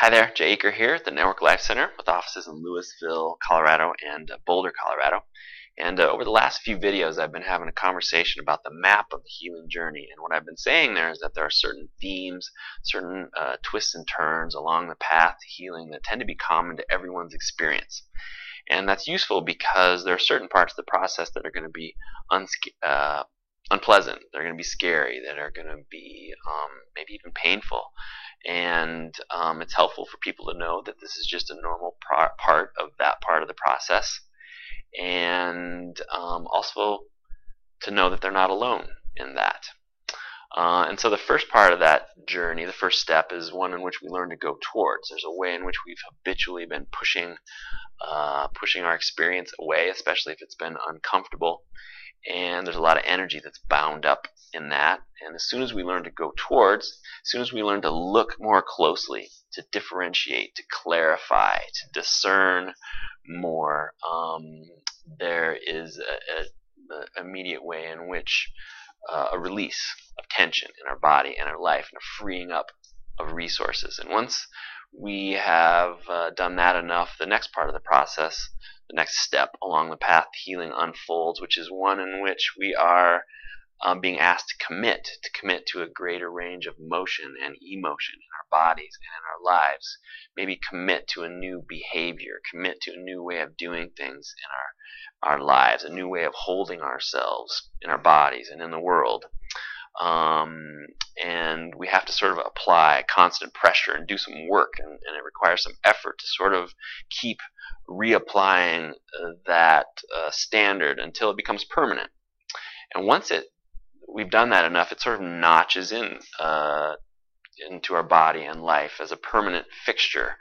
Hi there, Jay Aker here at the Network Life Center with offices in Louisville, Colorado and uh, Boulder, Colorado. And uh, over the last few videos, I've been having a conversation about the map of the healing journey. And what I've been saying there is that there are certain themes, certain uh, twists and turns along the path to healing that tend to be common to everyone's experience. And that's useful because there are certain parts of the process that are going to be uh, unpleasant, they're going to be scary, that are going to be um, maybe even painful. And um, it's helpful for people to know that this is just a normal part of that part of the process and um, also to know that they're not alone in that. Uh, and so the first part of that journey, the first step, is one in which we learn to go towards. There's a way in which we've habitually been pushing, uh, pushing our experience away, especially if it's been uncomfortable. And there's a lot of energy that's bound up in that. And as soon as we learn to go towards, as soon as we learn to look more closely, to differentiate, to clarify, to discern more, um, there is an immediate way in which uh, a release of tension in our body and our life and a freeing up of resources. And once we have uh, done that enough, the next part of the process, the next step along the path healing unfolds, which is one in which we are um, being asked to commit, to commit to a greater range of motion and emotion in our bodies and in our lives. Maybe commit to a new behavior, commit to a new way of doing things in our, our lives, a new way of holding ourselves in our bodies and in the world. Um, and we have to sort of apply constant pressure and do some work, and, and it requires some effort to sort of keep reapplying uh, that uh, standard until it becomes permanent. And once it we've done that enough, it sort of notches in uh, into our body and life as a permanent fixture.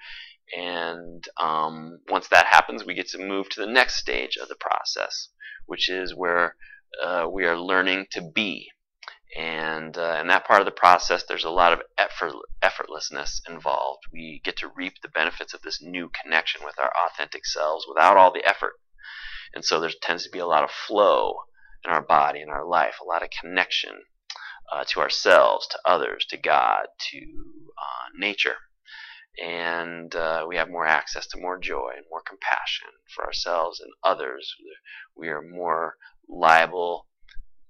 And um, once that happens, we get to move to the next stage of the process, which is where uh, we are learning to be. And uh, in that part of the process, there's a lot of effort, effortlessness involved. We get to reap the benefits of this new connection with our authentic selves without all the effort. And so there tends to be a lot of flow in our body, in our life, a lot of connection uh, to ourselves, to others, to God, to uh, nature. And uh, we have more access to more joy and more compassion for ourselves and others. We are more liable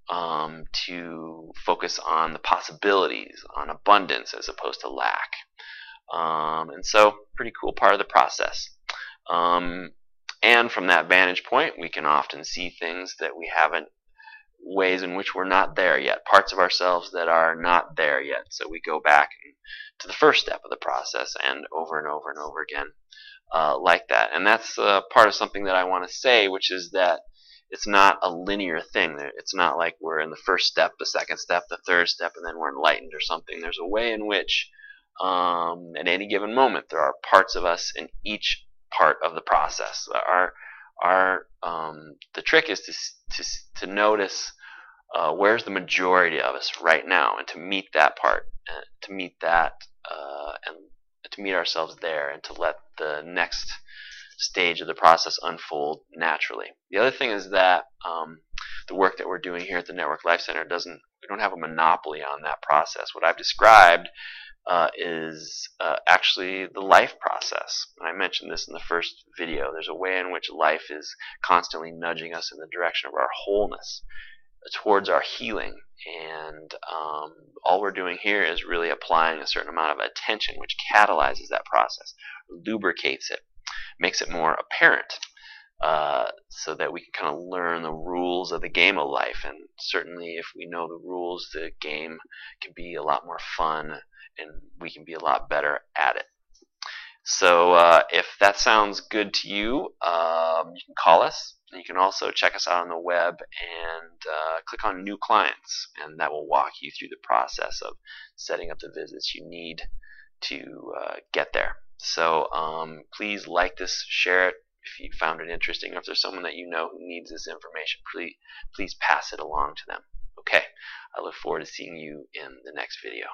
um, to focus on the possibilities, on abundance as opposed to lack. Um, and so, pretty cool part of the process. Um, and from that vantage point, we can often see things that we haven't ways in which we're not there yet, parts of ourselves that are not there yet. So we go back to the first step of the process and over and over and over again uh, like that. And that's uh, part of something that I want to say, which is that it's not a linear thing. It's not like we're in the first step, the second step, the third step, and then we're enlightened or something. There's a way in which, um, at any given moment, there are parts of us in each part of the process. Our our um, the trick is to to to notice uh, where's the majority of us right now, and to meet that part, uh, to meet that, uh, and to meet ourselves there, and to let the next stage of the process unfold naturally. The other thing is that um, the work that we're doing here at the Network Life Center doesn't we don't have a monopoly on that process. What I've described uh, is uh, actually the life process. I mentioned this in the first video. There's a way in which life is constantly nudging us in the direction of our wholeness towards our healing. And um, all we're doing here is really applying a certain amount of attention, which catalyzes that process, lubricates it, makes it more apparent, uh, so that we can kind of learn the rules of the game of life. And certainly, if we know the rules, the game can be a lot more fun, and we can be a lot better at it. So, uh, if that sounds good to you, um, you can call us you can also check us out on the web and uh, click on New Clients, and that will walk you through the process of setting up the visits you need to uh, get there. So um, please like this, share it if you found it interesting, or if there's someone that you know who needs this information, please, please pass it along to them. Okay, I look forward to seeing you in the next video.